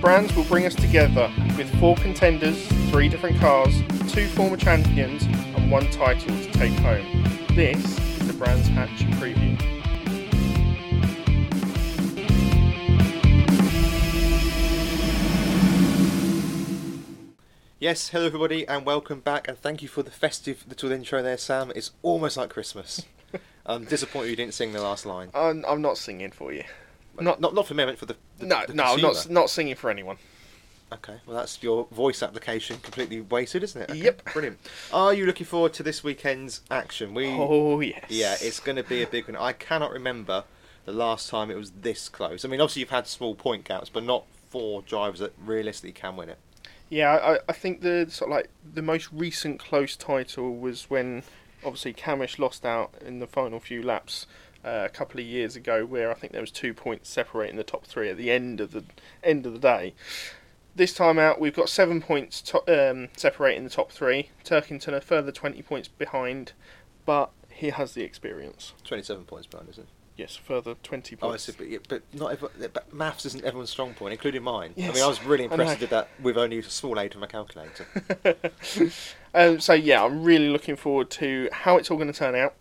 Brands will bring us together with four contenders, three different cars, two former champions, and one title to take home. This is the Brands Hatch preview. Yes, hello everybody, and welcome back, and thank you for the festive little intro there, Sam. It's almost like Christmas. I'm disappointed you didn't sing the last line. I'm, I'm not singing for you. Not- not not for me, I meant for the, the No, the no, I'm not not singing for anyone. Okay, well that's your voice application completely wasted, isn't it? Okay, Yep. brilliant. Are you looking forward to this weekend's action? We Oh yes. yeah, it's going to be a big one. I cannot remember the last time it was this close. I mean, obviously you've had small point gaps, but not four drivers that realistically can win it. Yeah, I, I think the sort of like the most recent close title was when obviously Cammish lost out in the final few laps uh, a couple of years ago, where I think there was two points separating the top three at the end of the end of the day. This time out, we've got seven points to, um, separating the top three. Turkington a further twenty points behind, but he has the experience. Twenty-seven points behind, isn't it? Yes, further twenty Oh, I points. see, but, yeah, but not everyone, but maths isn't everyone's strong point, including mine. I mean, I was really impressed. I did that with only a small aid from a calculator. Um, so yeah, I'm really looking forward to how it's all going to turn out.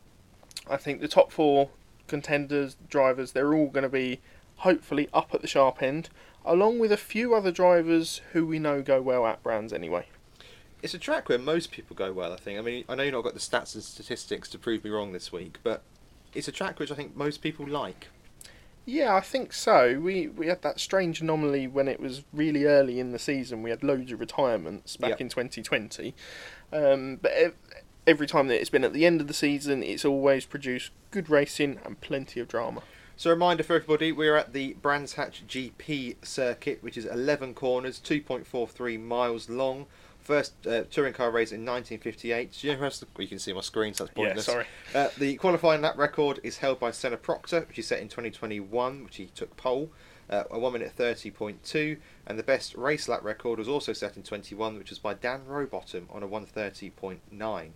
I think the top four contenders, drivers, they're all going to be hopefully up at the sharp end, along with a few other drivers who we know go well at brands anyway. it's a track where most people go well, I think. I mean, I know you've not got the stats and statistics to prove me wrong this week, but it's a track which I think most people like. Yeah, I think so. We we had that strange anomaly when it was really early in the season. We had loads of retirements back Yep. in 2020, um, but ev- every time that it's been at the end of the season, it's always produced good racing and plenty of drama. So, a reminder for everybody, we're at the Brands Hatch GP circuit, which is 11 corners, 2.43 miles long. First uh, touring car race in 1958. Do you know the, well, you can see my screen, so that's pointless. Yeah, sorry. Uh, the qualifying lap record is held by Senna Proctor, which he set in 2021, which he took pole, uh, a 1 minute 30.2. And the best race lap record was also set in 21, which was by Dan Rowbottom on a 130.9.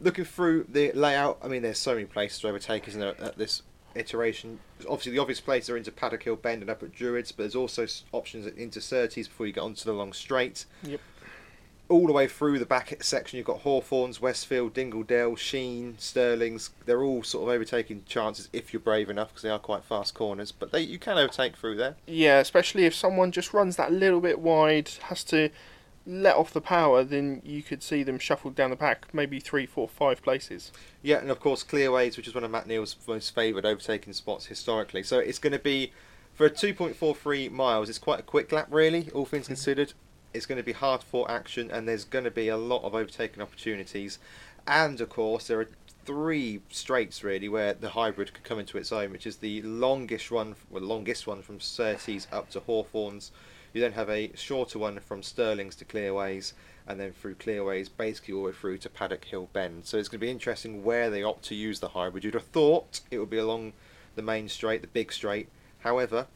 Looking through the layout, I mean, there's so many places to overtake, isn't there, at this iteration? Obviously, the obvious places are into Paddock Hill Bend and up at Druids, but there's also options into Surtees before you get onto the long straight Yep. All the way through the back section, you've got Hawthorns, Westfield, Dingledale, Sheene, Stirlings. They're all sort of overtaking chances if you're brave enough because they are quite fast corners. But they you can overtake through there. Yeah, especially if someone just runs that little bit wide, has to let off the power, then you could see them shuffled down the pack, maybe three, four, five places. Yeah, and of course Clearways, which is one of Matt Neal's most favoured overtaking spots historically. So it's going to be for a 2.43 miles. It's quite a quick lap, really, all things mm. considered. It's going to be hard fought action, and there's going to be a lot of overtaking opportunities. And of course, there are three straights really where the hybrid could come into its own, which is the longest one, well, longest one from Surtees up to Hawthorns. You then have a shorter one from Stirlings to Clearways, and then through Clearways, basically all the way through to Paddock Hill Bend. So it's going to be interesting where they opt to use the hybrid. You'd have thought it would be along the main straight, the big straight. However,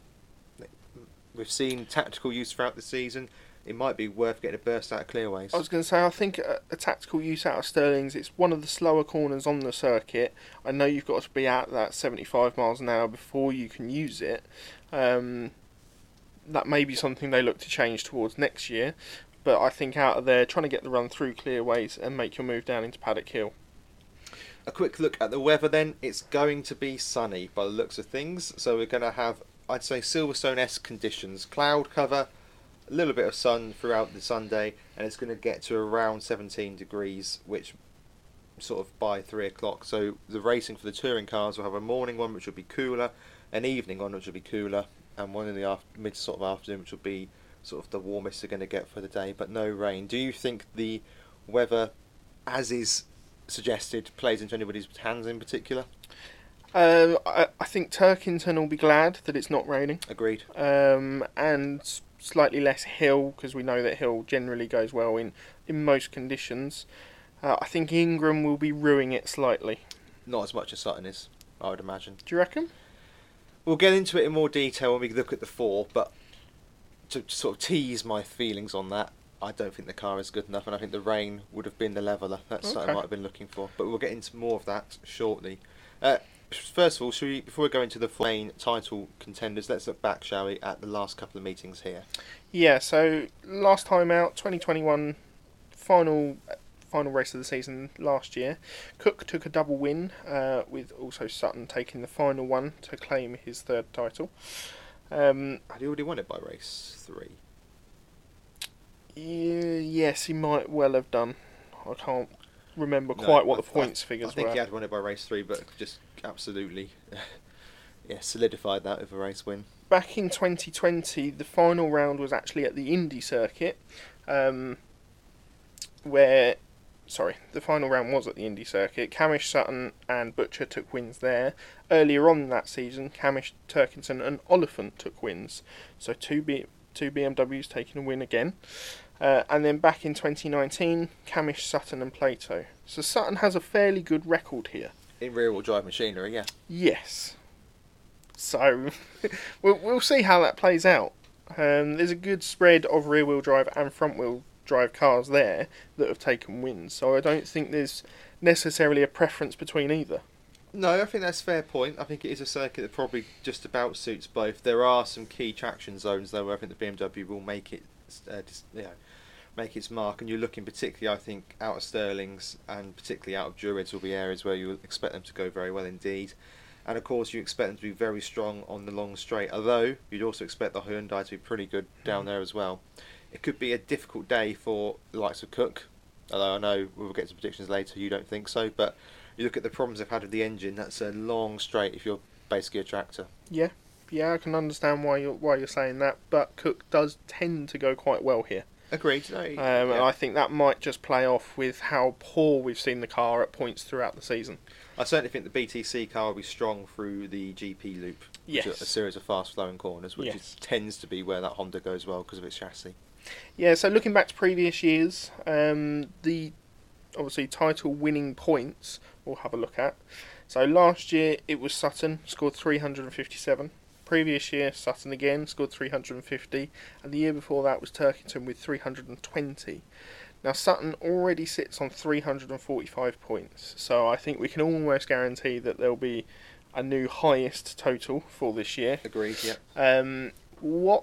we've seen tactical use throughout the season. It might be worth getting a burst out of Clearways. I was going to say, I think a, a tactical use out of Stirling's, it's one of the slower corners on the circuit. I know you've got to be at that 75 miles an hour before you can use it. Um, that may be something they look to change towards next year. But I think out of there, trying to get the run through Clearways and make your move down into Paddock Hill. A quick look at the weather then. It's going to be sunny by the looks of things. So we're going to have, I'd say, Silverstone esque conditions. Cloud cover, a little bit of sun throughout the Sunday, and it's going to get to around 17 degrees, which sort of by 3 o'clock. So the racing for the touring cars will have a morning one, which will be cooler, an evening one, which will be cooler, and one in the after- mid sort of afternoon, which will be sort of the warmest they're going to get for the day, but no rain. Do you think the weather, as is suggested, plays into anybody's hands in particular? Um, I, I think Turkington will be glad that it's not raining. Agreed. um, and slightly less hill because we know that hill generally goes well in in most conditions. Uh, I think Ingram will be ruining it slightly. Not as much as Sutton is, I would imagine. Do you reckon? We'll get into it in more detail when we look at the four, but to sort of tease my feelings on that, I don't think the car is good enough, and I think the rain would have been the leveller. That's what I might have been looking for. But we'll get into more of that shortly. Uh, first of all, should we, before we go into the main title contenders, let's look back, shall we, at the last couple of meetings here. Yeah, so last time out, 2021 final final race of the season last year. Cook took a double win, uh, with also Sutton taking the final one to claim his third title. Um, Had he already won it by race three? yeah, yes, he might well have done. I can't remember No, quite what I- the points I, figures I think were. he had won it by race three, but just absolutely, yeah, solidified that with a race win. back in 2020, the final round was actually at the Indy circuit, um, where, sorry, the final round was at the Indy circuit. Cammish Sutton and Butcher took wins there. Earlier on that season, Cammish Turkington and Oliphant took wins. So two B- two BMWs taking a win again. Uh, and then back in 2019, Cammish Sutton and Plato. So Sutton has a fairly good record here. In rear-wheel drive machinery, yeah. Yes. So we'll we'll see how that plays out. Um, there's a good spread of rear wheel drive and front wheel drive cars there that have taken wins. So I don't think there's necessarily a preference between either. No, I think that's a fair point. I think it is a circuit that probably just about suits both. There are some key traction zones though where I think the BMW will make it, uh, dis- you know, make its mark. And you're looking particularly, I think, out of Stirling's and particularly out of Druids will be areas where you expect them to go very well indeed. And of course, you expect them to be very strong on the long straight. Although you'd also expect the Hyundai to be pretty good down mm. there as well. It could be a difficult day for the likes of Cook. Although I know we'll get to predictions later, you don't think so, but you look at the problems they've had with the engine. That's a long straight if you're basically a tractor. Yeah, yeah, I can understand why you're why you're saying that. But Cook does tend to go quite well here. Agreed. No, Um, yeah. And I think that might just play off with how poor we've seen the car at points throughout the season. I certainly think the BTC car will be strong through the GP loop. which Yes. are a series of fast flowing corners, which Yes. is, tends to be where that Honda goes well because of its chassis. Yeah, so looking back to previous years, um, the obviously title winning points we'll have a look at. So last year it was Sutton, scored 357. Previous year, Sutton again scored 350. And the year before that was Turkington with 320. Now Sutton already sits on 345 points, so I think we can almost guarantee that there'll be a new highest total for this year. Agreed. Yeah. Um, what,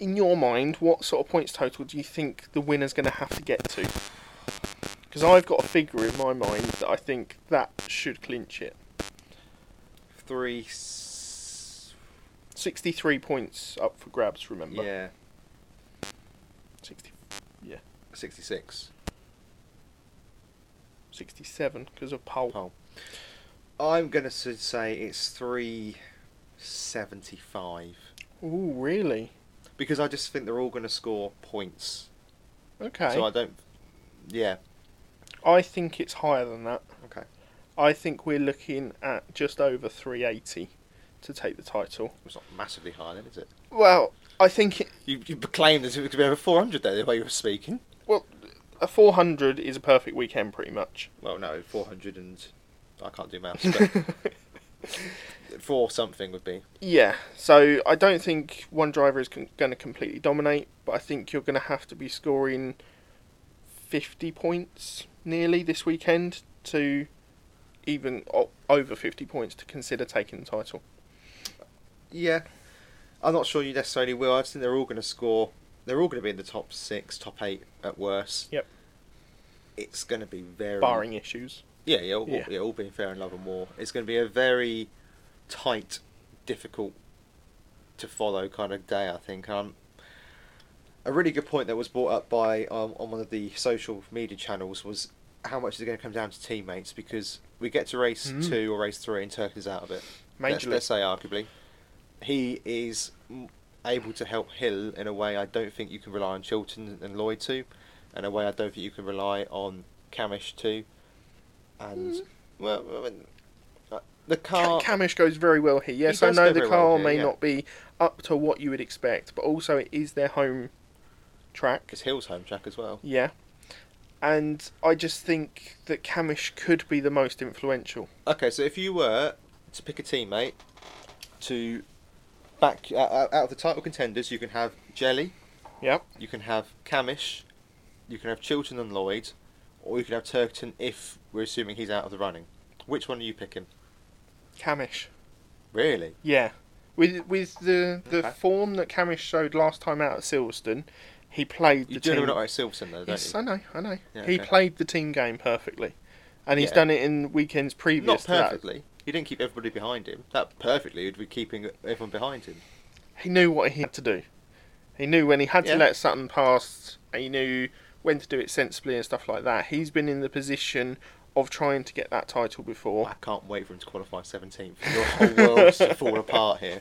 in your mind, what sort of points total do you think the winner's going to have to get to? Because I've got a figure in my mind that I think that should clinch it. Three. S- 63 points up for grabs, remember? Yeah. 60, Yeah. Sixty-six. 67 because of pole. Pole. I'm gonna say it's three seventy-five Ooh, really? because I just think they're all going to score points. Okay. So I don't. Yeah. I think it's higher than that. Okay. I think we're looking at just over 380 to take the title. It's not massively high, then, is it? Well, I think it, You you proclaimed that it was going to be over four hundred there the way you were speaking. Well, a 400 is a perfect weekend, pretty much. Well, no, 400 and I can't do maths, but four something would be. Yeah, so I don't think one driver is con- going to completely dominate, but I think you're going to have to be scoring 50 points nearly this weekend to even o- over 50 points to consider taking the title. Yeah, I'm not sure you necessarily will. I just think they're all going to score. They're all going to be in the top six, top eight at worst. Yep. It's going to be very Barring issues. Yeah, yeah, all, Yeah. yeah. all being fair in love and war. It's going to be a very tight, difficult to follow kind of day. I think. Um, a really good point that was brought up by um, on one of the social media channels was how much is it going to come down to teammates because we get to race Mm. two or race three and Turkey's out of it. Let's, let's say arguably, he is able to help Hill in a way I don't think you can rely on Chilton and Lloyd to, and a way I don't think you can rely on Cammish to, and Mm. well, I mean, uh, the Ca- car. Cammish goes very well here. Yes, He I know the car well here, may yeah. not be up to what you would expect, but also it is their home track. It's Hill's home track as well. Yeah. And I just think that Cammish could be the most influential. Okay, so if you were to pick a teammate to back uh, out of the title contenders, you can have Jelley, Yep. you can have Cammish, you can have Chilton and Lloyd, or you can have Turkington if we're assuming he's out of the running. Which one are you picking? Cammish. Really? Yeah. With with the the Okay. form that Cammish showed last time out at Silverstone, he played the You do know team. not at Silverstone though, don't yes, you? I know, I know. Yeah, he okay. played the team game perfectly, and he's Yeah. done it in weekends previous Not perfectly. He didn't keep everybody behind him. That perfectly would be keeping everyone behind him. He knew what he had to do. He knew when he had Yeah. to let Sutton pass. He knew when to do it sensibly and stuff like that. He's been in the position of trying to get that title before. I can't wait for him to qualify 17th. Your whole world's to fall apart here.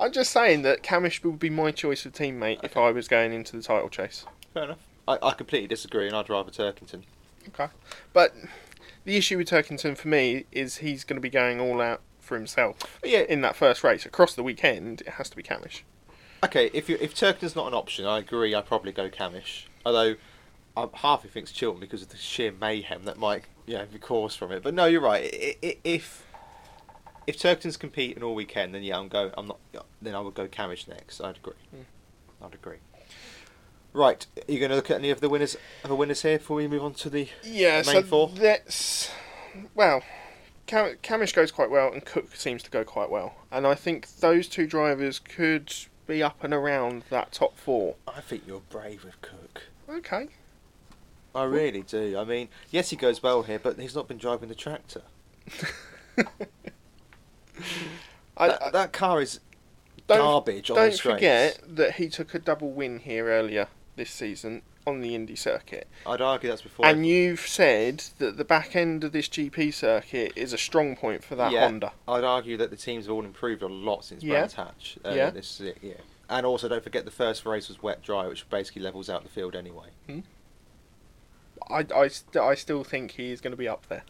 I'm just saying that Cammish would be my choice of teammate if I was going into the title chase. Fair enough. I, I completely disagree, and I'd rather Turkington. Okay. But the issue with Turkington for me is he's going to be going all out for himself. But yeah, In that first race across the weekend, it has to be Cammish. okay. If you if Turkington's not an option, I agree. I'd probably go Cammish. Although um, half of thinks Chilton because of the sheer mayhem that might you know be caused from it. But no, you're right. I, I, if if Turkington's competing all weekend, then yeah, I'm go. I'm not. Then I would go Cammish next. I'd agree. Hmm. I'd agree. Right, are you going to look at any of the winners of the winners here before we move on to the Yeah, Main so four? that's well. Cam- Cammish goes quite well, and Cook seems to go quite well, and I think those two drivers could be up and around that top four. I think you're brave with Cook. Okay. I really do. I mean, yes, he goes well here, but he's not been driving the tractor. I, that, I- that car is don't, garbage on the don't forget that he took a double win here earlier this season on the Indy circuit. I'd argue that's before. And you've said that the back end of this GP circuit is a strong point for that Yeah. Honda. I'd argue that the teams have all improved a lot since Yeah. Brands Hatch. Uh, Yeah. This is it, yeah. And also, don't forget the first race was wet dry, which basically levels out the field anyway. Hmm. I, I, st- I still think he is going to be up there.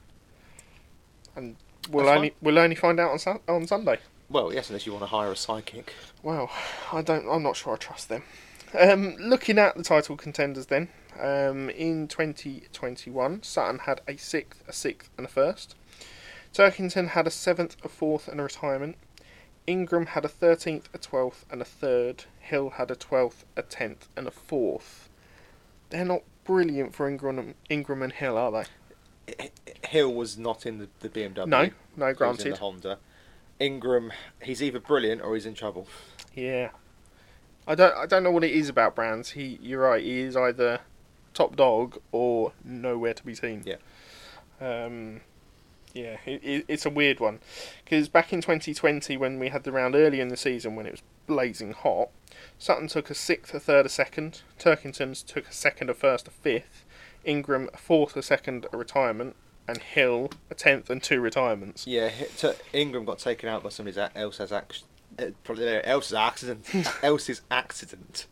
And we'll That's only we'll only find out on Sun- on Sunday. Well, yes, unless you want to hire a psychic. Well, I don't. I'm not sure I trust them. Um, looking at the title contenders, then um, in 2021, Sutton had a sixth, a sixth, and a first. Turkington had a seventh, a fourth, and a retirement. Ingram had a thirteenth, a twelfth, and a third. Hill had a twelfth, a tenth, and a fourth. They're not brilliant for Ingram, Ingram and Hill, are they? Hill was not in the, the BMW. No, no, He was in the Honda. Ingram, he's either brilliant or he's in trouble. Yeah. I don't I don't know what it is about Brands. He you're right, he is either top dog or nowhere to be seen. Yeah. Um yeah, it, it, it's a weird one because back in 2020 when we had the round early in the season when it was blazing hot, Sutton took a sixth, a third, a second. Turkington's took a second, a first, a fifth. Ingram a fourth, a second, a retirement, and Hill a tenth and two retirements. Yeah, Ingram got taken out by somebody else's act- uh, probably their else's accident. else's accident.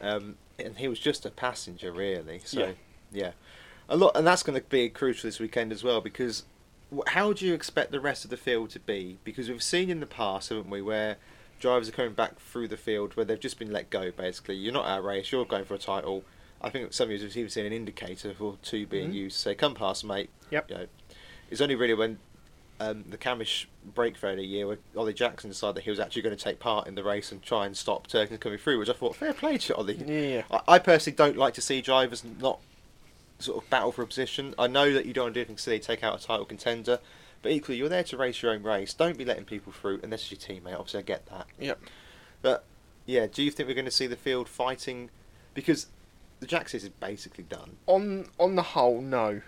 Um, and he was just a passenger, really. So, Yeah. yeah, a lot, and that's going to be crucial this weekend as well because how do you expect the rest of the field to be? Because we've seen in the past, haven't we, where drivers are coming back through the field where they've just been let go. Basically, you're not out of race. You're going for a title. I think some of you have even seen an indicator for two being Mhm. used. to Say, come past, mate. Yep. You know, it's only really when um, the Cammish break for the year where Ollie Jackson decided that he was actually going to take part in the race and try and stop Turkey coming through, which I thought fair play to Ollie. Yeah. I, I personally don't like to see drivers not sort of battle for a position. I know that you don't want to do anything silly, take out a title contender, but equally you're there to race your own race. Don't be letting people through unless it's your teammate. Obviously, I get that. Yep. But yeah, do you think we're going to see the field fighting? Because the Jacksons is basically done. On on the whole, no.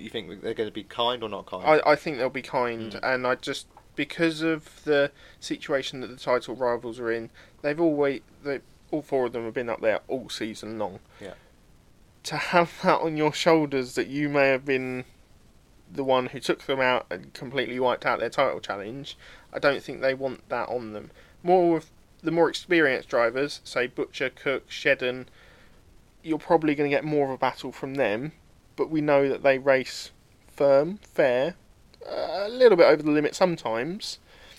You think they're going to be kind or not kind? I, I think they'll be kind, Mm. and I just because of the situation that the title rivals are in, they've always they all four of them have been up there all season long. Yeah. To have that on your shoulders that you may have been the one who took them out and completely wiped out their title challenge, I don't think they want that on them. More of the more experienced drivers, say Butcher, Cook, Shedden, you're probably going to get more of a battle from them. But we know that they race firm, fair, uh, a little bit over the limit sometimes.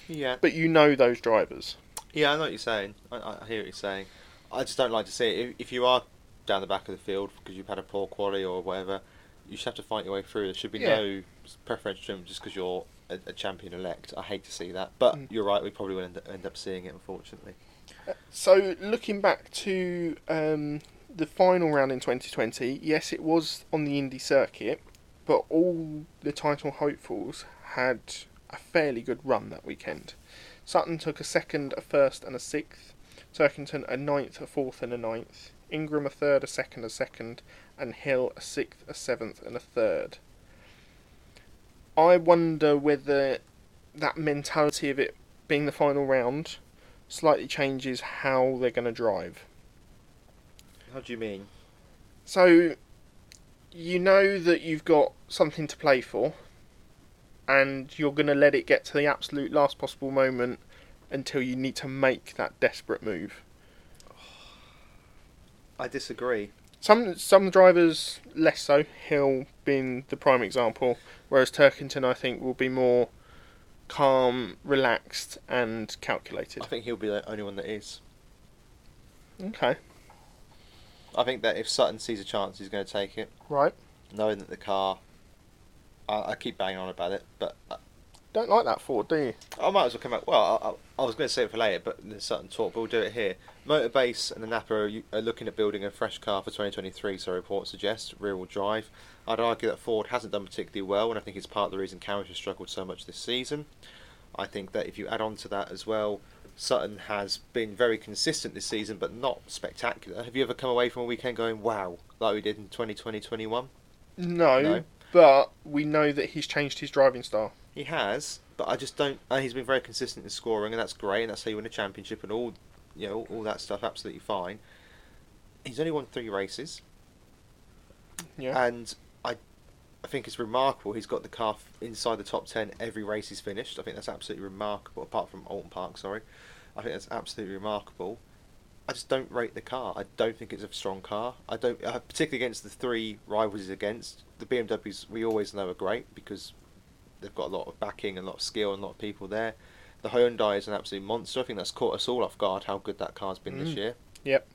yeah. But you know those drivers. Yeah, I know what you're saying. I, I hear what you're saying. I just don't like to see it. If, if you are down the back of the field because you've had a poor quality or whatever, you just have to fight your way through. There should be Yeah. no preferential treatment just because you're a, a champion elect. I hate to see that, but Mm. you're right. We probably will end, end up seeing it, unfortunately. So looking back to um, the final round in 2020, yes, it was on the Indy circuit, but all the title hopefuls had a fairly good run that weekend. Sutton took a second, a first, and a sixth. Turkington a ninth, a fourth, and a ninth. Ingram a third, a second, a second, and Hill a sixth, a seventh, and a third. I wonder whether that mentality of it being the final round slightly changes how they're going to drive. How do you mean? So, you know that you've got something to play for, and you're going to let it get to the absolute last possible moment until you need to make that desperate move. I disagree. Some some drivers less so. Hill being the prime example, whereas Turkington I think will be more calm, relaxed, and calculated. I think he'll be the only one that is. Okay, I think that if Sutton sees a chance, he's going to take it, right. knowing that the car. I, I keep banging on about it, but I, Don't like that Ford, do you? I might as well come out. Well, I, I, I was going to say it for later, but there's Sutton talk, but we'll do it here. Motorbase and the Napa are, are looking at building a fresh car for 2023, so reports suggest rear-wheel drive. I'd argue that Ford hasn't done particularly well, and I think it's part of the reason Carriage has struggled so much this season. I think that if you add on to that as well, Sutton has been very consistent this season, but not spectacular. Have you ever come away from a weekend going, "Wow," like we did in 2020-21? No, No. but we know that he's changed his driving style. He has, but I just don't. And he's been very consistent in scoring, and that's great. And that's how you win a championship and all, you know, all that stuff. Absolutely fine. He's only won three races, Yeah. and I, think it's remarkable. He's got the car f- inside the top ten every race he's finished. I think that's absolutely remarkable. Apart from Oulton Park, sorry, I think that's absolutely remarkable. I just don't rate the car. I don't think it's a strong car. I don't, uh, particularly against the three rivals he's against. The BMWs we always know are great because they've got a lot of backing a lot of skill and a lot of people there. The Hyundai is an absolute monster. I think that's caught us all off guard how good that car's been this Mm. year. Yep.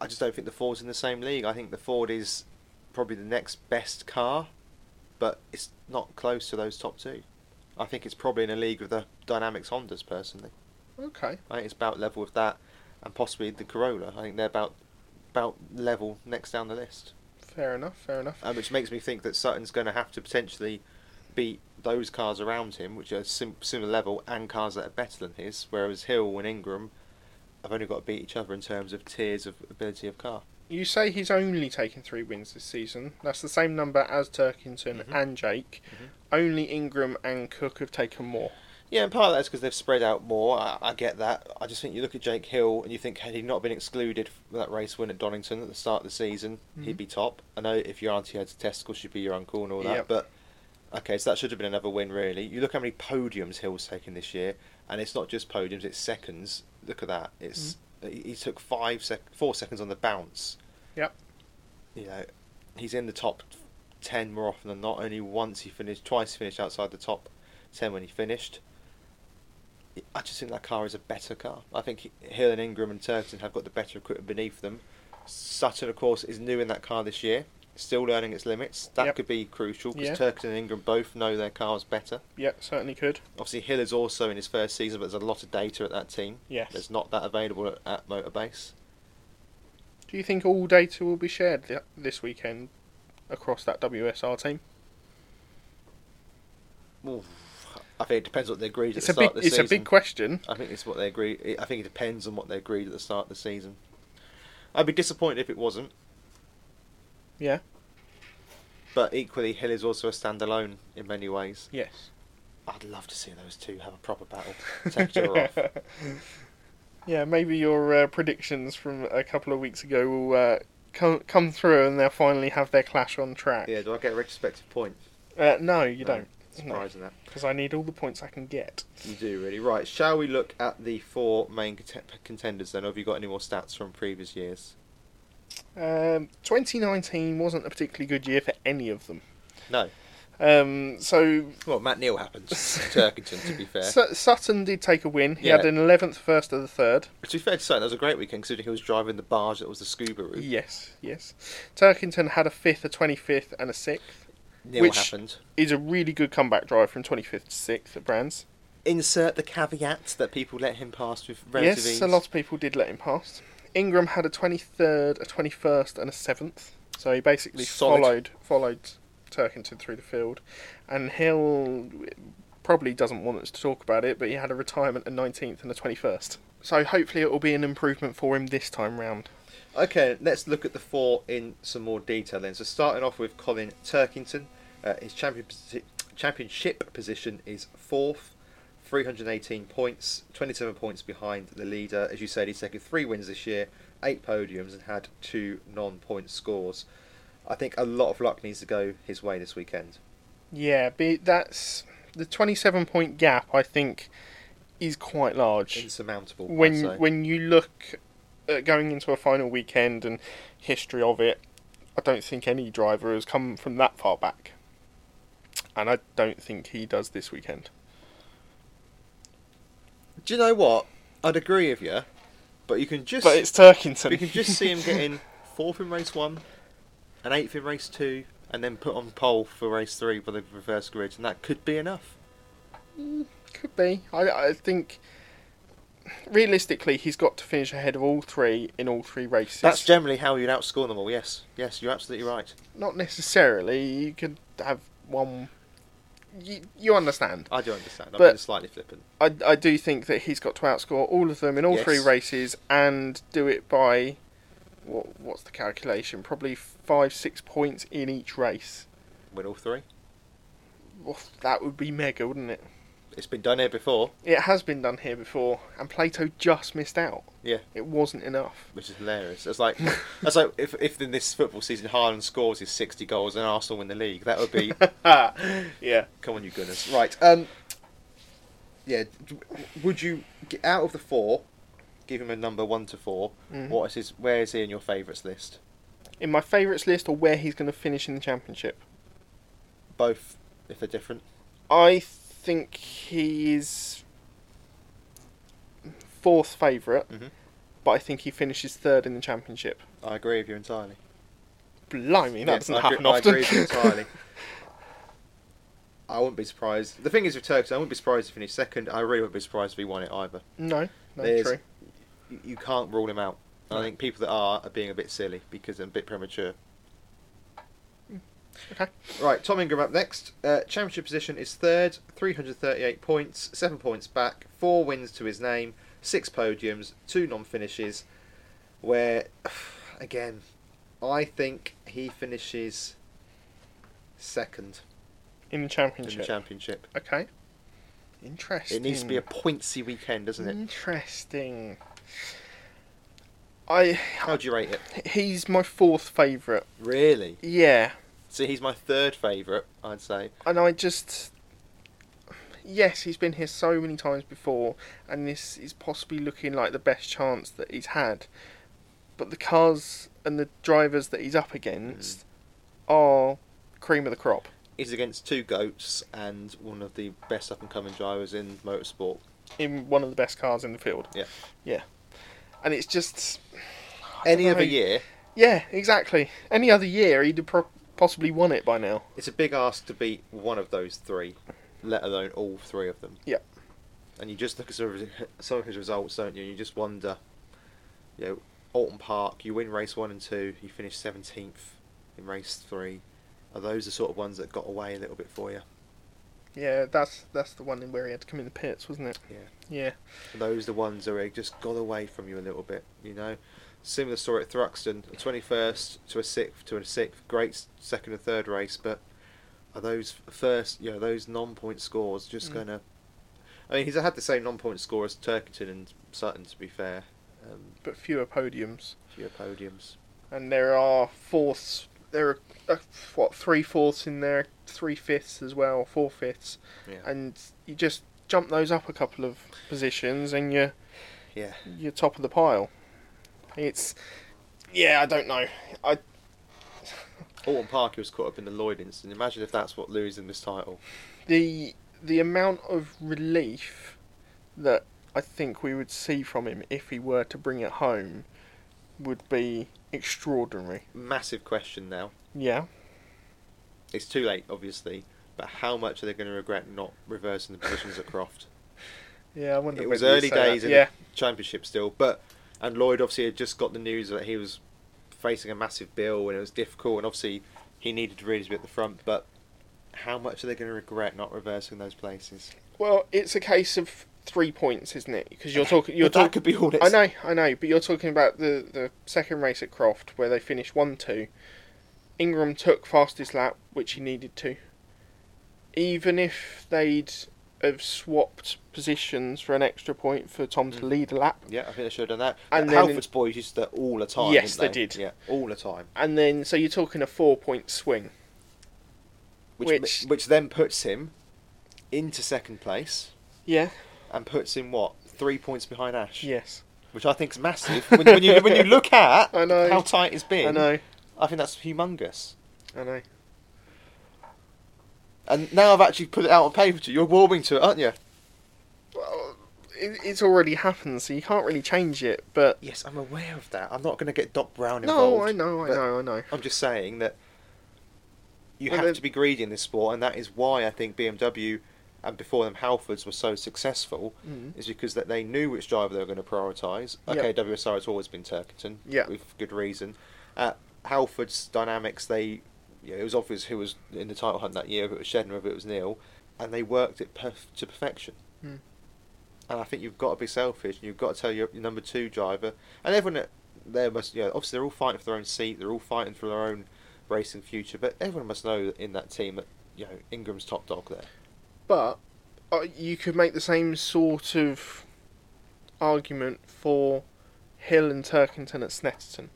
I just don't think the Ford's in the same league. I think the Ford is probably the next best car, but it's not close to those top two. I think it's probably in a league with the Dynamics Hondas personally. Okay. I think it's about level with that, and possibly the Corolla. I think they're about about level next down the list, Fair enough. Fair enough. and which makes me think that Sutton's going to have to potentially beat those cars around him, which are sim- similar level, and cars that are better than his. Whereas Hill and Ingram have only got to beat each other in terms of tiers of ability of car. You say he's only taken three wins this season. That's the same number as Turkington Mhm. and Jake. Mhm. Only Ingram and Cook have taken more. Yeah, and part of that's because they've spread out more. I, I get that. I just think you look at Jake Hill and you think had he not been excluded from that race win at Donington at the start of the season, Mhm. he'd be top. I know if your auntie had testicles, she'd be your uncle and all that. Yep. But okay, so that should have been another win, really. You look how many podiums Hill's taken this year, and it's not just podiums; it's seconds. Look at that. It's he took five sec- four seconds on the bounce. Yep. You know, he's in the top ten more often than not. Only once he finished, twice he finished outside the top ten when he finished. I just think that car is a better car. I think Hill and Ingram and Turton have got the better equipment beneath them. Sutton, of course, is new in that car this year, still learning its limits. That Yep. could be crucial because Yeah. And Ingram both know their cars better. Yeah, certainly could. Obviously, Hill is also in his first season, but there's a lot of data at that team. Yes. There's not that available at, at Motorbase. Do you think all data will be shared th- this weekend across that WSR team? Oof. I think it depends what they agreed at It's the a start big. of the It's season. a big question. I think it's what they agree. I think it depends on what they agreed at the start of the season. I'd be disappointed if it wasn't, Yeah. but equally, Hill is also a standalone in many ways. Yes. I'd love to see those two have a proper battle, take off. Yeah, maybe your uh, predictions from a couple of weeks ago will uh, come come through, and they'll finally have their clash on track. Yeah, do I get a retrospective point? Uh, no, you No, don't. Surprising that. Because I need all the points I can get. You do really. Right, shall we look at the four main cont- contenders then? Or have you got any more stats from previous years? Um, 2019 wasn't a particularly good year for any of them. No. Um, so Well, Matt Neal happens. Turkington, to be fair. Su- Sutton did take a win. He Yeah. had an 11th, first, of the third. to be fair to say, that was a great weekend considering he was driving the barge that was the Subaru. Yes, yes. Turkington had a fifth, a 25th, and a sixth. Neal Which- happened. Is a really good comeback drive from 25th to sixth at Brands. Insert the caveat that people let him pass with relative Yes, ease. a lot of people did let him past. Ingram had a 23rd, a 21st, and a 7th. So he basically Solid. followed followed Turkington through the field. And Hill probably doesn't want us to talk about it, but he had a retirement, a 19th, and a 21st. So hopefully it will be an improvement for him this time round. Okay, let's look at the four in some more detail then. So starting off with Colin Turkington, uh, his champion championship position is fourth, 318 points, 27 points behind the leader. As you said, he's taken three wins this year, eight podiums, and had two non-point scores. I think a lot of luck needs to go his way this weekend. Yeah, be, that's the 27 point gap. I think is quite large. Insurmountable. When when you look at going into a final weekend and history of it, I don't think any driver has come from that far back, and I don't think he does this weekend. Do you know what? I'd agree with you, but you can just But it's Turkington. You can just see him getting fourth in race one, and eighth in race two, and then put on pole for race three by the reverse grid, and that could be enough. Mm, could be. I I think realistically he's got to finish ahead of all three in all three races. That's generally how you'd outscore them all. Yes, yes, you're absolutely right. not necessarily. You could have one. You, you understand. I do understand. I'm But- being slightly flippant. I, I do think that he's got to outscore all of them in all three races and do it by what what's the calculation? Probably five six points in each race. Win all three. Well, that would be mega, wouldn't it? It's been done here before, It has been done here before, and Plato just missed out. Yeah. it wasn't enough. which is hilarious. It's like that's like if if in this football season Haaland scores his 60 goals and Arsenal win the league, that would be yeah, Come on, you goodness. Right. Um. Yeah. d- Would you get out of the four? Give him a number one to 4 Mhm. What is his? Where is he in your favourites list? in my favourites list or where he's going to finish in the championship. Both, if they're different. I think he's fourth favourite, Mhm. but I think he finishes third in the championship. I agree with you entirely. Blimey, that doesn't I happen agree, I agree with you entirely. I wouldn't be surprised. The thing is with Turks, I wouldn't be surprised if he finished second. I really wouldn't be surprised if he won it either. no, no, There's- true. You, you can't rule him out. And I think people that are are being a bit silly because they're a bit premature. Okay. Right, Tom Ingram up next. Uh, championship position is third, 338 points, 7 points back, 4 wins to his name, 6 podiums, 2 non finishes. Where, again, I think he finishes second In the in championship. the championship. okay. Interesting. It needs to be a pointsy weekend, doesn't it? Interesting. I How do you rate it? he's my fourth favourite. Really? Yeah, See, he's my third favourite, I'd say. and I just yes, he's been here so many times before, and this is possibly looking like the best chance that he's had. But the cars and the drivers that he's up against hmm. are cream of the crop. He's against two goats and one of the best up and coming drivers in motorsport. in one of the best cars in the field. Yeah. Yeah. And it's just. I Any other year, Yeah, exactly. Any other year, he'd have pro- possibly won it by now. it's a big ask to beat one of those three, let alone all three of them. Yeah. And you just look at some of his, some of his results, don't you? You just wonder, you know, Oulton Park, you win race one and two, you finish 17th in race three. Are those the sort of ones that got away a little bit for you? Yeah, that's that's the one where he had to come in the pits, wasn't it? Yeah. Yeah. Are those the ones where it just got away from you a little bit, you know? Similar story at Thruxton, a 21st to a 6th to a 6th, great second and third race, but are those first, you know, those non-point scores just Mm. going to... I mean, he's had the same non-point score as Turkington and Sutton, to be fair. Um, But fewer podiums. fewer podiums. And there are fourths. There are, uh, what, three fourths in there, three fifths as well, four fifths. Yeah. And you just jump those up a couple of positions and you're, yeah. you're top of the pile. It's. Yeah, I don't know. I Oulton Park was caught up in the Lloyd incident. Imagine if that's what losing this title. the the amount of relief that I think we would see from him if he were to bring it home would be extraordinary. Massive question now. Yeah. It's too late, obviously, but how much are they going to regret not reversing the positions at Croft? Yeah, I wonder. It was early say that. days in Yeah. the championship still, but And Lloyd obviously had just got the news that he was facing a massive bill and it was difficult, and obviously he needed to really be at the front. But how much are they going to regret not reversing those places? Well, it's a case of three points, isn't it? Because you're talking. You're But that talking. could be all. I know, I know, but you're talking about the the second race at Croft where they finished one two. Ingram took fastest lap, which he needed to. Even if they'd have swapped positions for an extra point for Tom to Mm. lead a lap, Yeah, I think they should have done that. And in- Halford's boys used that all the time. Yes, didn't they did. Yeah, all the time. and then so you're talking a four point swing. Which Which- which then puts him into second place Yeah. And puts him what three points behind Ash. Yes. which I think is massive. when, when you when you look at I know. how tight it's been, I know. I think that's humongous. I know. And now I've actually put it out on paper to you. You're warming to it, aren't you? Well, it, it's already happened, so you can't really change it. But Yes, I'm aware of that. I'm not going to get Doc Brown involved. no, involved. I know, I but know, I know. I'm just saying that you Well, have then- to be greedy in this sport, and that is why I think BMW and before them Halfords were so successful. Mm. Is because that they knew which driver they were going to prioritise. Okay, WSR has always been Turkington, Yeah. with good reason. At Halford's dynamics, they you know, it was obvious who was in the title hunt that year, if it was Shedden or if it was Neal, and they worked it perf- to perfection. Mm. And I think you've got to be selfish, and you've got to tell your, your number two driver, and everyone there must, you know, obviously they're all fighting for their own seat, they're all fighting for their own racing future, but everyone must know in that team that you know Ingram's top dog there. But uh, you could make the same sort of argument for Hill and Turkington at Snetterton.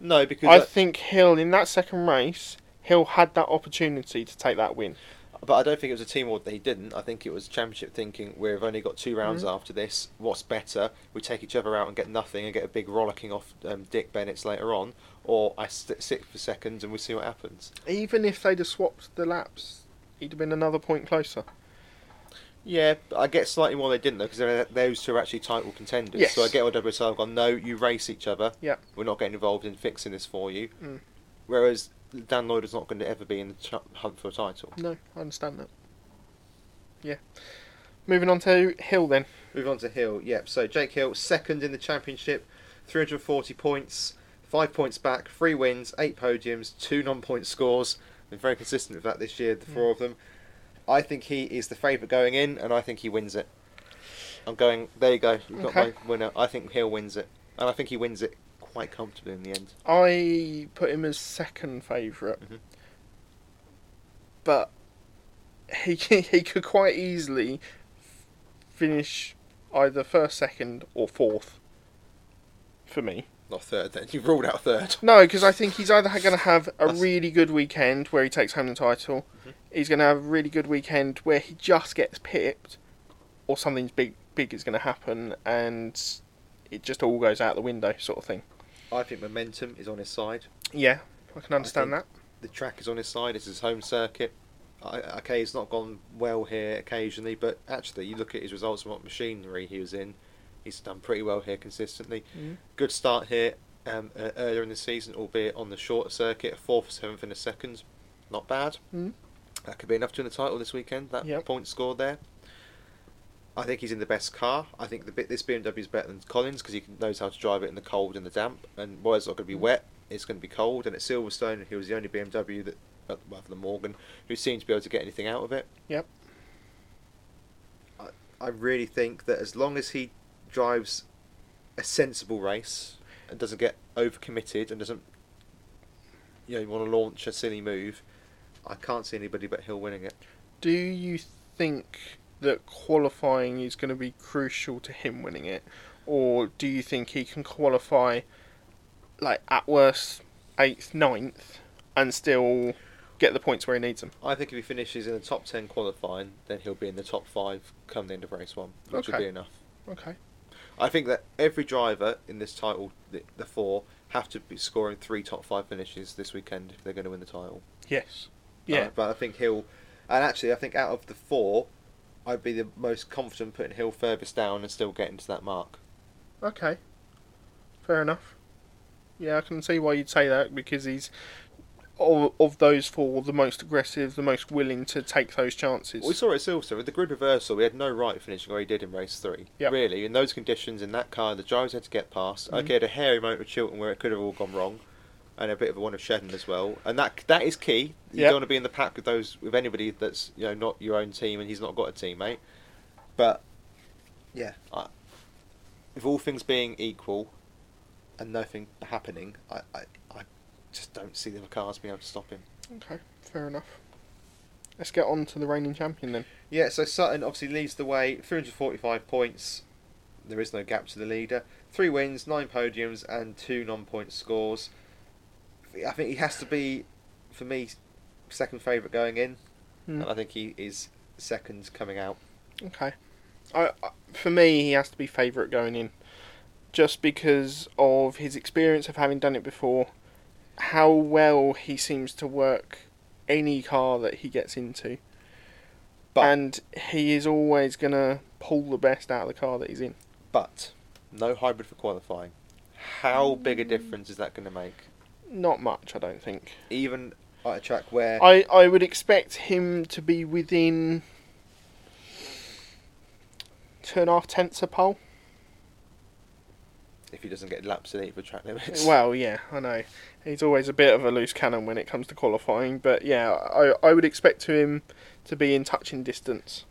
No, because I I- think Hill in that second race, Hill had that opportunity to take that win. But I don't think it was a team award that he didn't. I think it was championship thinking. We've only got two rounds Mhm. after this. What's better? We take each other out and get nothing and get a big rollicking off um, Dick Bennetts later on, or I sit for seconds and we see what happens. Even if they'd have swapped the laps, he'd have been another point closer. Yeah, I get slightly more they didn't though because those two are actually title contenders. Yes. So I get what WSR have gone. No, you race each other. Yeah. We're not getting involved in fixing this for you. Mm. Whereas Dan Lloyd is not going to ever be in the ch- hunt for a title. No, I understand that. Yeah. Moving on to Hill then. Move on to Hill. Yep. So Jake Hill, second in the championship, 340 points, five points back, three wins, eight podiums, two non-point scores. Been very consistent with that this year, the four of them. I think he is the favourite going in, and I think he wins it. I'm going. There you go. You've got my winner. I think Hill wins it, and I think he wins it quite comfortably in the end. I put him as second favorite Mhm. but he he could quite easily finish either first, second, or fourth. For me, Not third. Then you've ruled out third. no, because I think he's either going to have a That's- really good weekend where he takes home the title, Mhm. he's going to have a really good weekend where he just gets pipped, or something big big is going to happen and it just all goes out the window, sort of thing. I think momentum is on his side. Yeah, I can understand think- that. the track is on his side. It's his home circuit. I, okay, it's not gone well here occasionally, but actually, you look at his results and what machinery he was in. He's done pretty well here consistently. Mm. Good start here um, uh, earlier in the season, albeit on the shorter circuit, fourth, seventh, and a second. Not bad. Mm. That could be enough to win the title this weekend. That Yep. point scored there. I think he's in the best car. I think the bit this BMW is better than Colin's because he knows how to drive it in the cold and the damp. And while it's not going to be wet, it's going to be cold. And at Silverstone, he was the only BMW that, uh, other than Morgan, who seemed to be able to get anything out of it. Yep. I, I really think that as long as he drives a sensible race and doesn't get overcommitted and doesn't, you know, you want to launch a silly move, I can't see anybody but Hill winning it. Do you think that qualifying is going to be crucial to him winning it, or do you think he can qualify, like at worst eighth, ninth, and still get the points where he needs them? I think if he finishes in the top 10 qualifying, then he'll be in the top 5 come the end of race 1, which Okay. be enough. Okay. I think that every driver in this title, the, the four, have to be scoring three top 5 finishes this weekend if they're going to win the title. Yes. Yeah. Uh, but I think Hill, and actually, I think out of the four, I'd be the most confident putting Hill furthest down and still getting to that mark. Okay. Fair enough. Yeah, I can see why you'd say that because he's of, of those four, the most aggressive, the most willing to take those chances. We saw it at Silverstone with the grid reversal. We had no right finishing where he did in race three. Yep. Really, in those conditions, in that car, the drivers had to get past. Mhm. Okay, had a hairy moment with Chilton where it could have all gone wrong, and a bit of a one of Shedden as well. And that that is key. You Yep. don't want to be in the pack with those with anybody that's you know not your own team and he's not got a teammate. But yeah, I, with all things being equal, and nothing happening, I, I, I just don't see the cars being able to stop him. Okay, fair enough. Let's get on to the reigning champion then. Yeah, so Sutton obviously leads the way, 345 points. There is no gap to the leader. Three wins, nine podiums, and two non-point scores. I think he has to be, for me, second favourite going in, Hmm. and I think he is second coming out. Okay. I, I for me, he has to be favourite going in, just because of his experience of having done it before, how well he seems to work any car that he gets into, But and he is always gonna pull the best out of the car that he's in. but no hybrid for qualifying. How big a mm. difference is that going to make? Not much, I don't think. Even at a track where I, I would expect him to be within two and a half tenths of pole. If he doesn't get laps in it for track limits. Well, yeah, I know. He's always a bit of a loose cannon when it comes to qualifying, but yeah, I, I would expect to him to be in touching distance.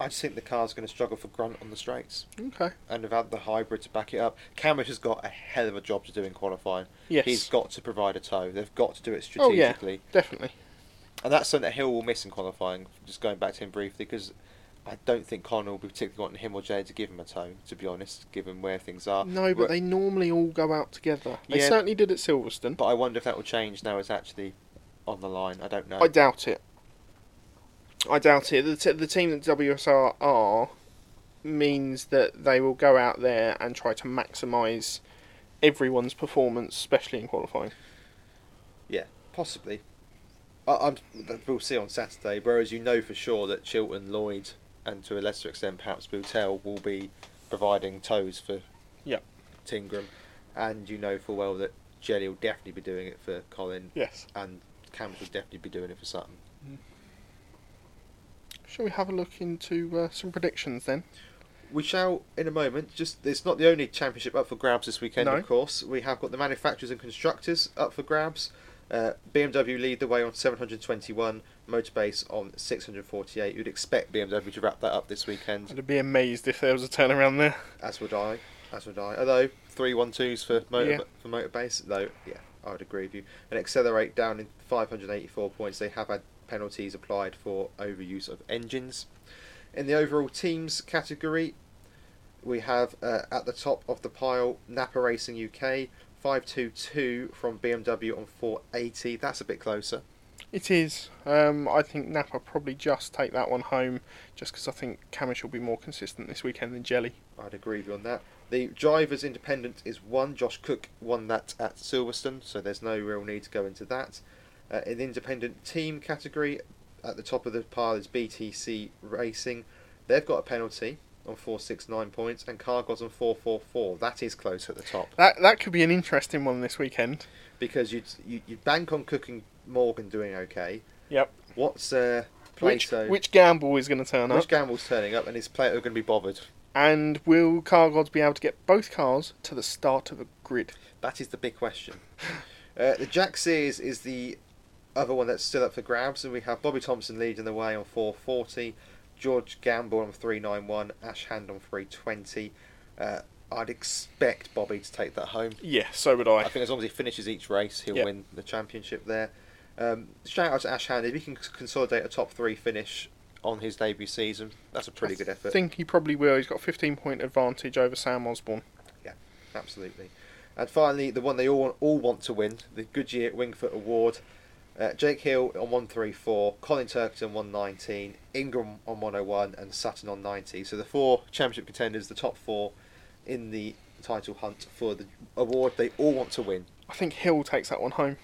I just think the car's going to struggle for grunt on the straights. Okay. and without the hybrid to back it up, Cammish has got a hell of a job to do in qualifying. Yes. He's got to provide a tow. They've got to do it strategically. Oh, yeah. Definitely. and that's something that Hill will miss in qualifying. Just going back to him briefly, because I don't think Connor will be particularly wanting him or Jay to give him a tow. To be honest, given where things are. No, but But- they normally all go out together. They Yeah. certainly did at Silverstone. But I wonder if that will change now. It's actually on the line. I don't know. I doubt it. I doubt it. The, t- the team that WSR are means that they will go out there and try to maximise everyone's performance, especially in qualifying. Yeah, possibly. I, I'm. We'll see on Saturday. Whereas you know for sure that Chilton, Lloyd, and to a lesser extent perhaps Butel will be providing tows for Yep. Tingram, and you know full well that Jelley will definitely be doing it for Colin, Yes. and Cameron will definitely be doing it for Sutton. Shall we have a look into uh, some predictions then? We shall in a moment. Just it's not the only championship up for grabs this weekend. No. Of course, we have got the manufacturers and constructors up for grabs. Uh, BMW lead the way on 721, Motorbase on 648. You'd expect BMW to wrap that up this weekend, I'd be amazed if there was a turnaround there. as would I. As would I. Although three one twos for motor Yeah. for Motorbase, though, yeah, I would agree with you. And Excelr8 down in 584 points. They have had penalties applied for overuse of engines. In the overall teams category, we have uh, at the top of the pile Napa Racing UK 522 from BMW on 480. That's a bit closer. It is. Um, I think Napa probably just take that one home, just because I think Cammish will be more consistent this weekend than Jelley. I'd agree with you on that. The drivers independent is one. Josh Cook won that at Silverstone, so there's no real need to go into that. Uh, in the independent team category, at the top of the pile is BTC Racing. They've got a penalty on 469 points, and Car Gods on 444. That is close at the top That that could be an interesting one this weekend. because you'd you, you'd bank on Cook and Morgan doing okay. Yep. What's uh, Which Plato? which gamble is going to turn up? which up? Gamble's turning up, and is Plato going to be bothered? And will Car Gods be able to get both cars to the start of a grid? That is the big question. uh, the Jack Sears is the other one that's still up for grabs, and we have Bobby Thompson leading the way on 440, George Gamble on 391, Ash Hand on 320. Uh, I'd expect Bobby to take that home. Yeah, so would I I. think as long as he finishes each race, he'll Yeah. win the championship there. Um, shout out to Ash Hand. If he can consolidate a top three finish on his debut season, that's a pretty good effort. I think he probably will. He's got a 15 point advantage over Sam Osborne. Yeah, absolutely. And finally, the one they all all want to win, the Goodyear Wingfoot Award. Uh, Jake Hill on 134, Colin Turkington 119, Ingram on 101, and Sutton on 90. So the four championship contenders, the top four in the title hunt for the award they all want to win. I think Hill takes that one home.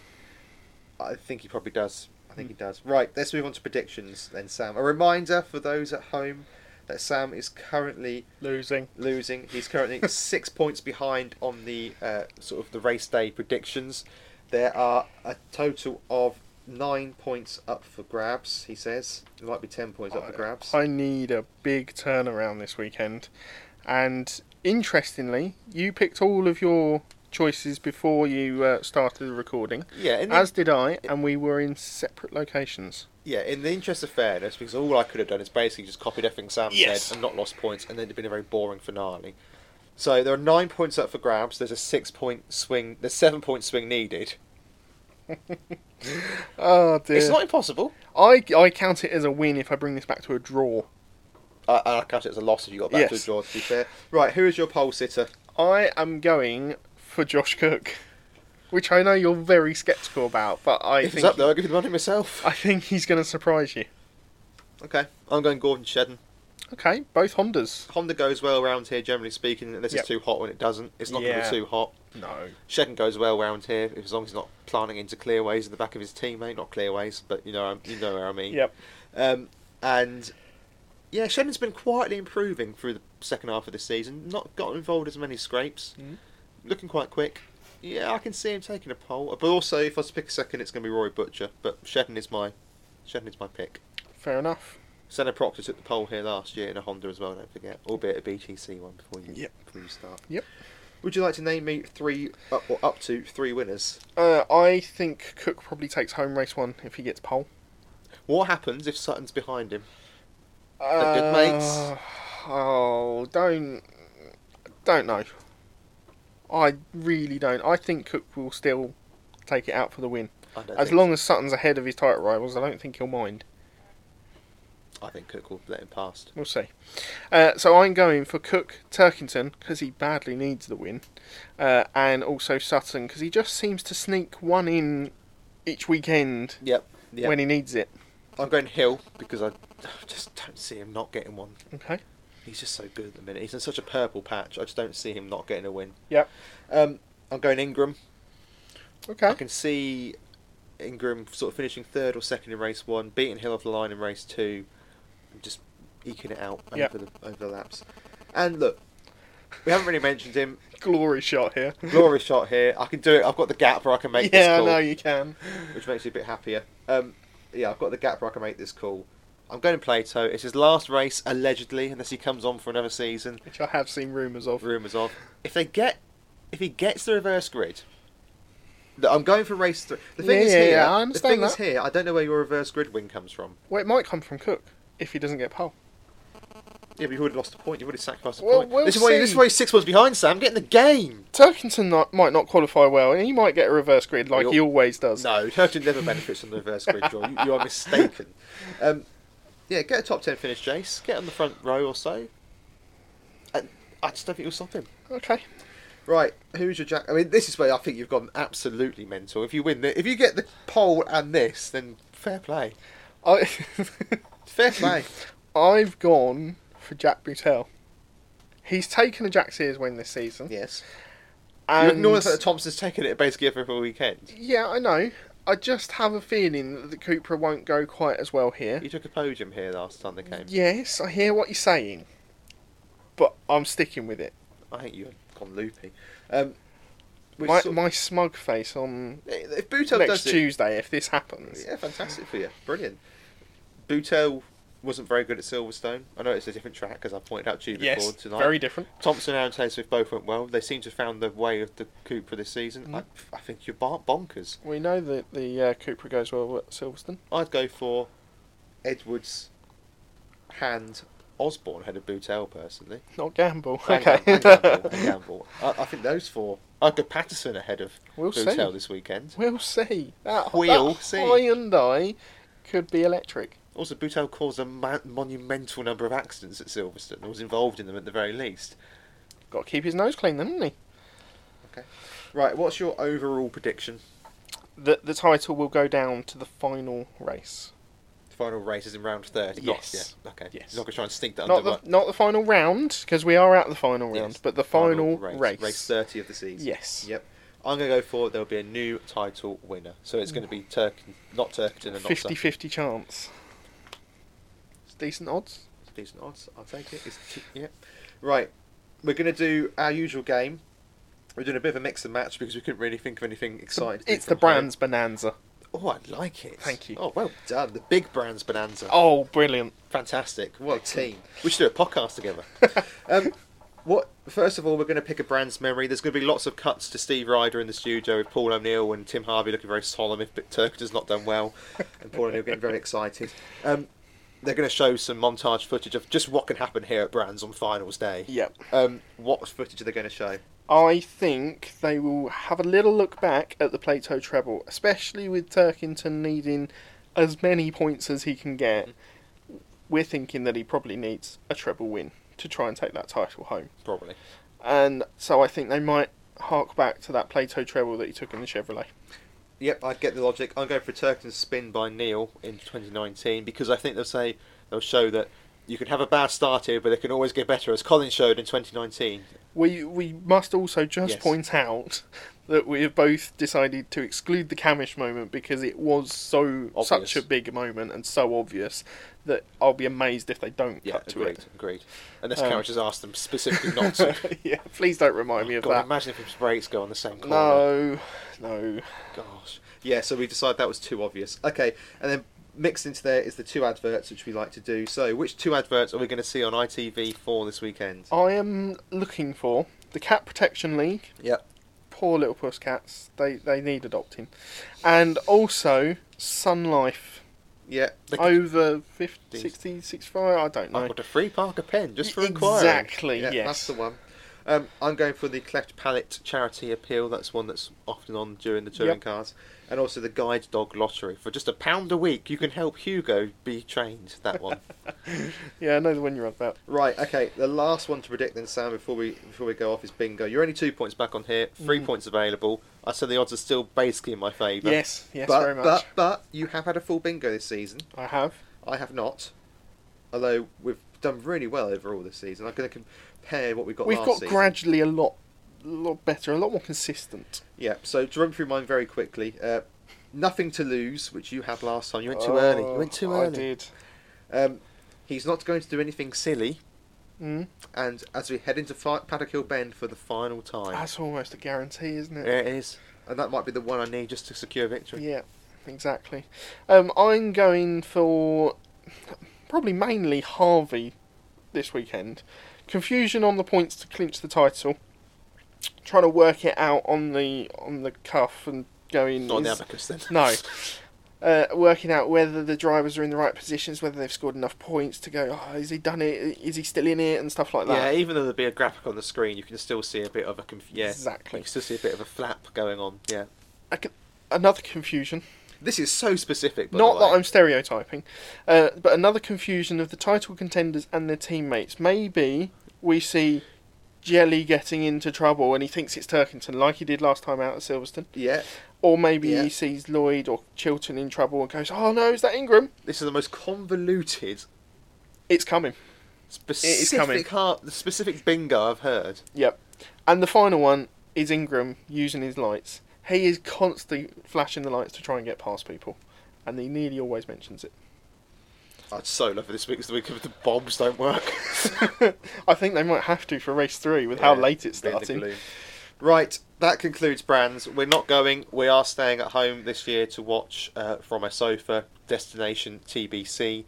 I think he probably does. I think he does. Right, let's move on to predictions then, Sam. A reminder for those at home that Sam is currently Losing. losing. He's currently six points behind on the uh, sort of the race day predictions. There are a total of nine points up for grabs. He says it might be ten points up for grabs. I need a big turnaround this weekend. And interestingly, you picked all of your choices before you uh, started the recording, yeah, the, as did I, and we were in separate locations. yeah. In the interest of fairness, because all I could have done is basically just copied everything Sam Yes. said and not lost points, and then it'd been a very boring finale. So there are nine points up for grabs. There's a six-point swing. There's seven-point swing needed. Oh dear. It's not impossible. I, I count it as a win if I bring this back to a draw. I, I count it as a loss if you got back to a draw. To be fair, right? Who is your pole sitter? I am going for Josh Cook, which I know you're very sceptical about, but I if it's up there, I'll give you the money myself. I think he's going to surprise you. Okay, I'm going Gordon Shedden. Okay, both Hondas. Honda goes well round here, generally speaking, unless Yep. it's too hot when it doesn't. It's not going Yeah. to be too hot. No. Shedden goes well round here, as long as he's not planting into clearways in the back of his teammate. Not clearways, but you know, you know where I mean. Yep. Um, and yeah, Shedden's been quietly improving through the second half of the season. Not got involved as many scrapes. Mhm. Looking quite quick. Yeah, I can see him taking a pole. But also, if I was to pick a second, it's going to be Rory Butcher. But Shedden is my Shedden is my pick. Fair enough. Senna Proctor took the pole here last year in a Honda as well. Don't forget, albeit a BTC one before you Yep. before you start. Yep. Would you like to name me three up or up to three winners? Uh, I think Cook probably takes home race one if he gets pole. What happens if Sutton's behind him? Uh, good mates? Oh, don't, don't know. I really don't. I think Cook will still take it out for the win. I don't As long so. as Sutton's ahead of his title rivals, I don't think he'll mind. I think Cook will let him past. We'll see. Uh, so I'm going for Cook Turkington because he badly needs the win, uh, and also Sutton because he just seems to sneak one in each weekend Yep. Yep. when he needs it. I'm going Hill because I just don't see him not getting one. Okay. He's just so good at the minute. He's in such a purple patch. I just don't see him not getting a win. Yep. Um, I'm going Ingram. Okay. I can see Ingram sort of finishing third or second in race one, beating Hill off the line in race two, and just eking it out Yep. over the over the laps. And look, we haven't really mentioned him. Glory shot here. Glory shot here. I can do it. I've got the gap where I can make this yeah, I call, know you can. which makes you a bit happier. Um, yeah, I've got the gap where I can make this call. I'm going to Plato. It's his last race, allegedly, unless he comes on for another season. Which I have seen rumours of. rumours of. If they get, if he gets the reverse grid, I'm going for race three. The thing Yeah, is yeah, here. yeah, I the thing is here. I don't know where your reverse grid win comes from. Well, it might come from Cook if he doesn't get pole. Yeah, but you would have lost a point. You would have sacrificed a Well, point. we'll this is why. This is why he's six points behind Sam. Get in the game. Turkington not, might not qualify well, and he might get a reverse grid like You'll- he always does. No, Turkington never benefits from the reverse grid draw. You, you are mistaken. Um, yeah, get a top ten finish, Jace. Get on the front row or so. And I just don't think you'll stop him. Okay. Right, who's your jack? I mean, this is where I think you've gone absolutely mental. If you win, the, if you get the pole and this, then fair play. I Fair play. I've gone for Jack Butel. He's taken a Jack Sears win this season. yes. You And ignore the fact that Thompson's taken it basically every weekend. yeah, I know. I just have a feeling that the Cupra won't go quite as well here. You took a podium here last time they came. Yes, I hear what you're saying, but I'm sticking with it. I think you've gone loopy. Um, My, saw- my smug face on if Butel next does it, Tuesday if this happens. yeah, fantastic for you, brilliant. Butel wasn't very good at Silverstone. I know it's a different track, as I pointed out to you before Yes, tonight. very different. Thompson and Taylor-Smith both went well. They seem to have found the way of the Cupra this season. Mhm. I, I think you're bonkers. We know that the uh, Cupra goes well at Silverstone. I'd go for Edwards, Hand, Osborne ahead of Butel personally. Not gamble. And okay. Gam- and Gamble. and Gamble. I, I think those four. I'd go Patterson ahead of We'll Butel see. this weekend. We'll see. That, We'll that see. Hyundai could be electric. Also, Butel caused a ma- monumental number of accidents at Silverstone. Or was involved in them at the very least. Got to keep his nose clean, then, hasn't he? Okay. Right, what's your overall prediction? The the title will go down to the final race. The final race is in round 30. Yes. Not, yeah, okay. Yes. You're not going to try and sneak that Not under the not the final round because we are at the final round, Yes, but the final, race. race. Race 30 of the season. Yes. Yep. I'm going to go for there'll be a new title winner. So it's going to be Turk, not Turkington and not 50-50 chance. Decent odds. It's decent odds. I'll take it. It's yeah. Right. We're going to do our usual game. We're doing a bit of a mix and match because we couldn't really think of anything exciting. It's the from home. brand's bonanza. Oh, I like it. Thank you. Oh, well done. The big brands bonanza. Oh, brilliant! Fantastic. What a team. We should do a podcast together. um, what? First of all, we're going to pick a brand's memory. There's going to be lots of cuts to Steve Rider in the studio with Paul O'Neill and Tim Harvey looking very solemn if Turkett has not done well, and Paul O'Neill getting very excited. Um, they're going to show some montage footage of just what can happen here at Brands on finals day. Yep. Um, what footage are they going to show? I think they will have a little look back at the Plato treble, especially with Turkington needing as many points as he can get. We're thinking that he probably needs a treble win to try and take that title home. Probably. And so I think they might hark back to that Plato treble that he took in the Chevrolet. Yep, I get the logic. I'm going for Turkington's spin by Neal in 2019 because I think they'll say they'll show that you can have a bad start here, but it can always get better, as Colin showed in 2019. We we must also just Yes. point out that we have both decided to exclude the Cammish moment because it was so Obvious. such a big moment and so obvious that I'll be amazed if they don't Yeah, cut to agreed, it. agreed. Unless Um, Carriage has asked them specifically not to. yeah, please don't remind me of God, that. imagine if his brakes go on the same corner. No, no. Gosh. Yeah, so we decided that was too obvious. Okay, and then mixed into there is the two adverts which we like to do. So, which two adverts are we going to see on ITV4 this weekend? I am looking for the Cat Protection League. Yep. Poor little puss cats. They they need adopting, and also Sun Life. Yeah. Over 50, These- 60, 65, I don't know. I've got a free Parker pen just for inquiry. exactly, Yeah, yes. That's the one. Um, I'm going for the Cleft Palate Charity Appeal. That's one that's often on during the touring Yep. cars. And also the Guide Dog Lottery. For just a pound a week, you can help Hugo be trained. That one. Yeah, I know the one you're on about. right. Okay. The last one to predict then, Sam, before we before we go off is bingo. You're only two points back on here. Three Mm. points available. I said the odds are still basically in my favour. Yes, yes, but, very much. But but you have had a full bingo this season. I have. I have not. Although we've done really well overall this season. I'm going to compare what we got We've got season. gradually a lot, a lot better, a lot more consistent. Yeah, so to run through mine very quickly. Uh, nothing to lose, which you had last time. You went too early. You went too Oh, I did. Um, he's not going to do anything silly. Mm. And as we head into fi- Paddock Hill Bend for the final time, That's almost a guarantee, isn't it? there it is. And that might be the one I need just to secure victory. Yeah, exactly. Um, I'm going for probably mainly Harvey this weekend. Confusion on the points to clinch the title. Trying to work it out on the on the cuff and going. Not on the abacus then. No. Uh, working out whether the drivers are in the right positions, whether they've scored enough points to go, oh, has he done it? Is he still in it? And stuff like that. Yeah, even though there'll be a graphic on the screen, you can still see a bit of a conf- yeah, Exactly. You can still see a bit of a flap going on. Yeah, could- another confusion. this is so specific. Not that. I'm stereotyping, uh, but another confusion of the title contenders and their teammates. Maybe we see Jelley getting into trouble and he thinks it's Turkington, like he did last time out at Silverstone. Yeah, Or maybe Yeah. he sees Lloyd or Chilton in trouble and goes, "Oh no, is that Ingram? this is the most convoluted, It's coming." specific coming. heart, the specific bingo I've heard. Yep. And the final one is Ingram using his lights. He is constantly flashing the lights to try and get past people, and he nearly always mentions it. I'd so love for this week because the week of the bombs don't work. I think they might have to for race three with how Yeah, late it's bit in the starting. gloom. Right, that concludes brands. We're not going. We are staying at home this year to watch uh, from a sofa. Destination TBC.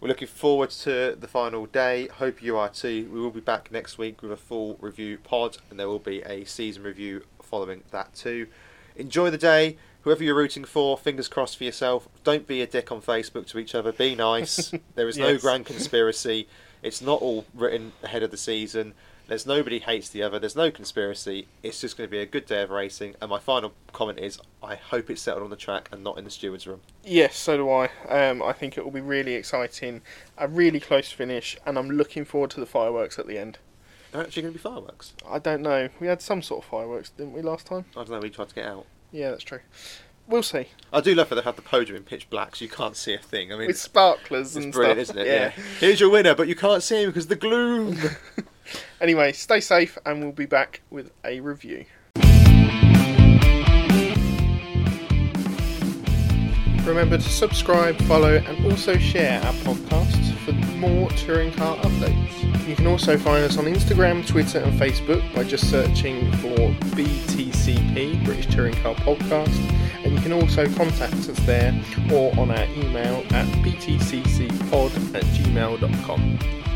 We're looking forward to the final day. Hope you are too. We will be back next week with a full review pod, and there will be a season review following that too. Enjoy the day. Whoever you're rooting for, fingers crossed for yourself. Don't be a dick on Facebook to each other. Be nice. there is no grand conspiracy. It's not all written ahead of the season. There's nobody hates the other. There's no conspiracy. It's just going to be a good day of racing. And my final comment is, I hope it's settled on the track and not in the stewards' room. Yes, so do I. Um, I think it will be really exciting, a really close finish, and I'm looking forward to the fireworks at the end. Are actually going to be fireworks? I don't know. We had some sort of fireworks, didn't we, last time? I don't know. We tried to get out. Yeah, that's true. We'll see. I do love that they have the podium in pitch black, so you can't see a thing. I mean, With sparklers it's and brilliant, stuff. isn't it? Yeah. Here's your winner, but you can't see him because of the gloom. Anyway, stay safe, and we'll be back with a review. Remember to subscribe, follow, and also share our podcasts for more touring car updates. You can also find us on Instagram, Twitter, and Facebook by just searching for BTCP, British Touring Car Podcast, and you can also contact us there or on our email at btccpod at gmail.com.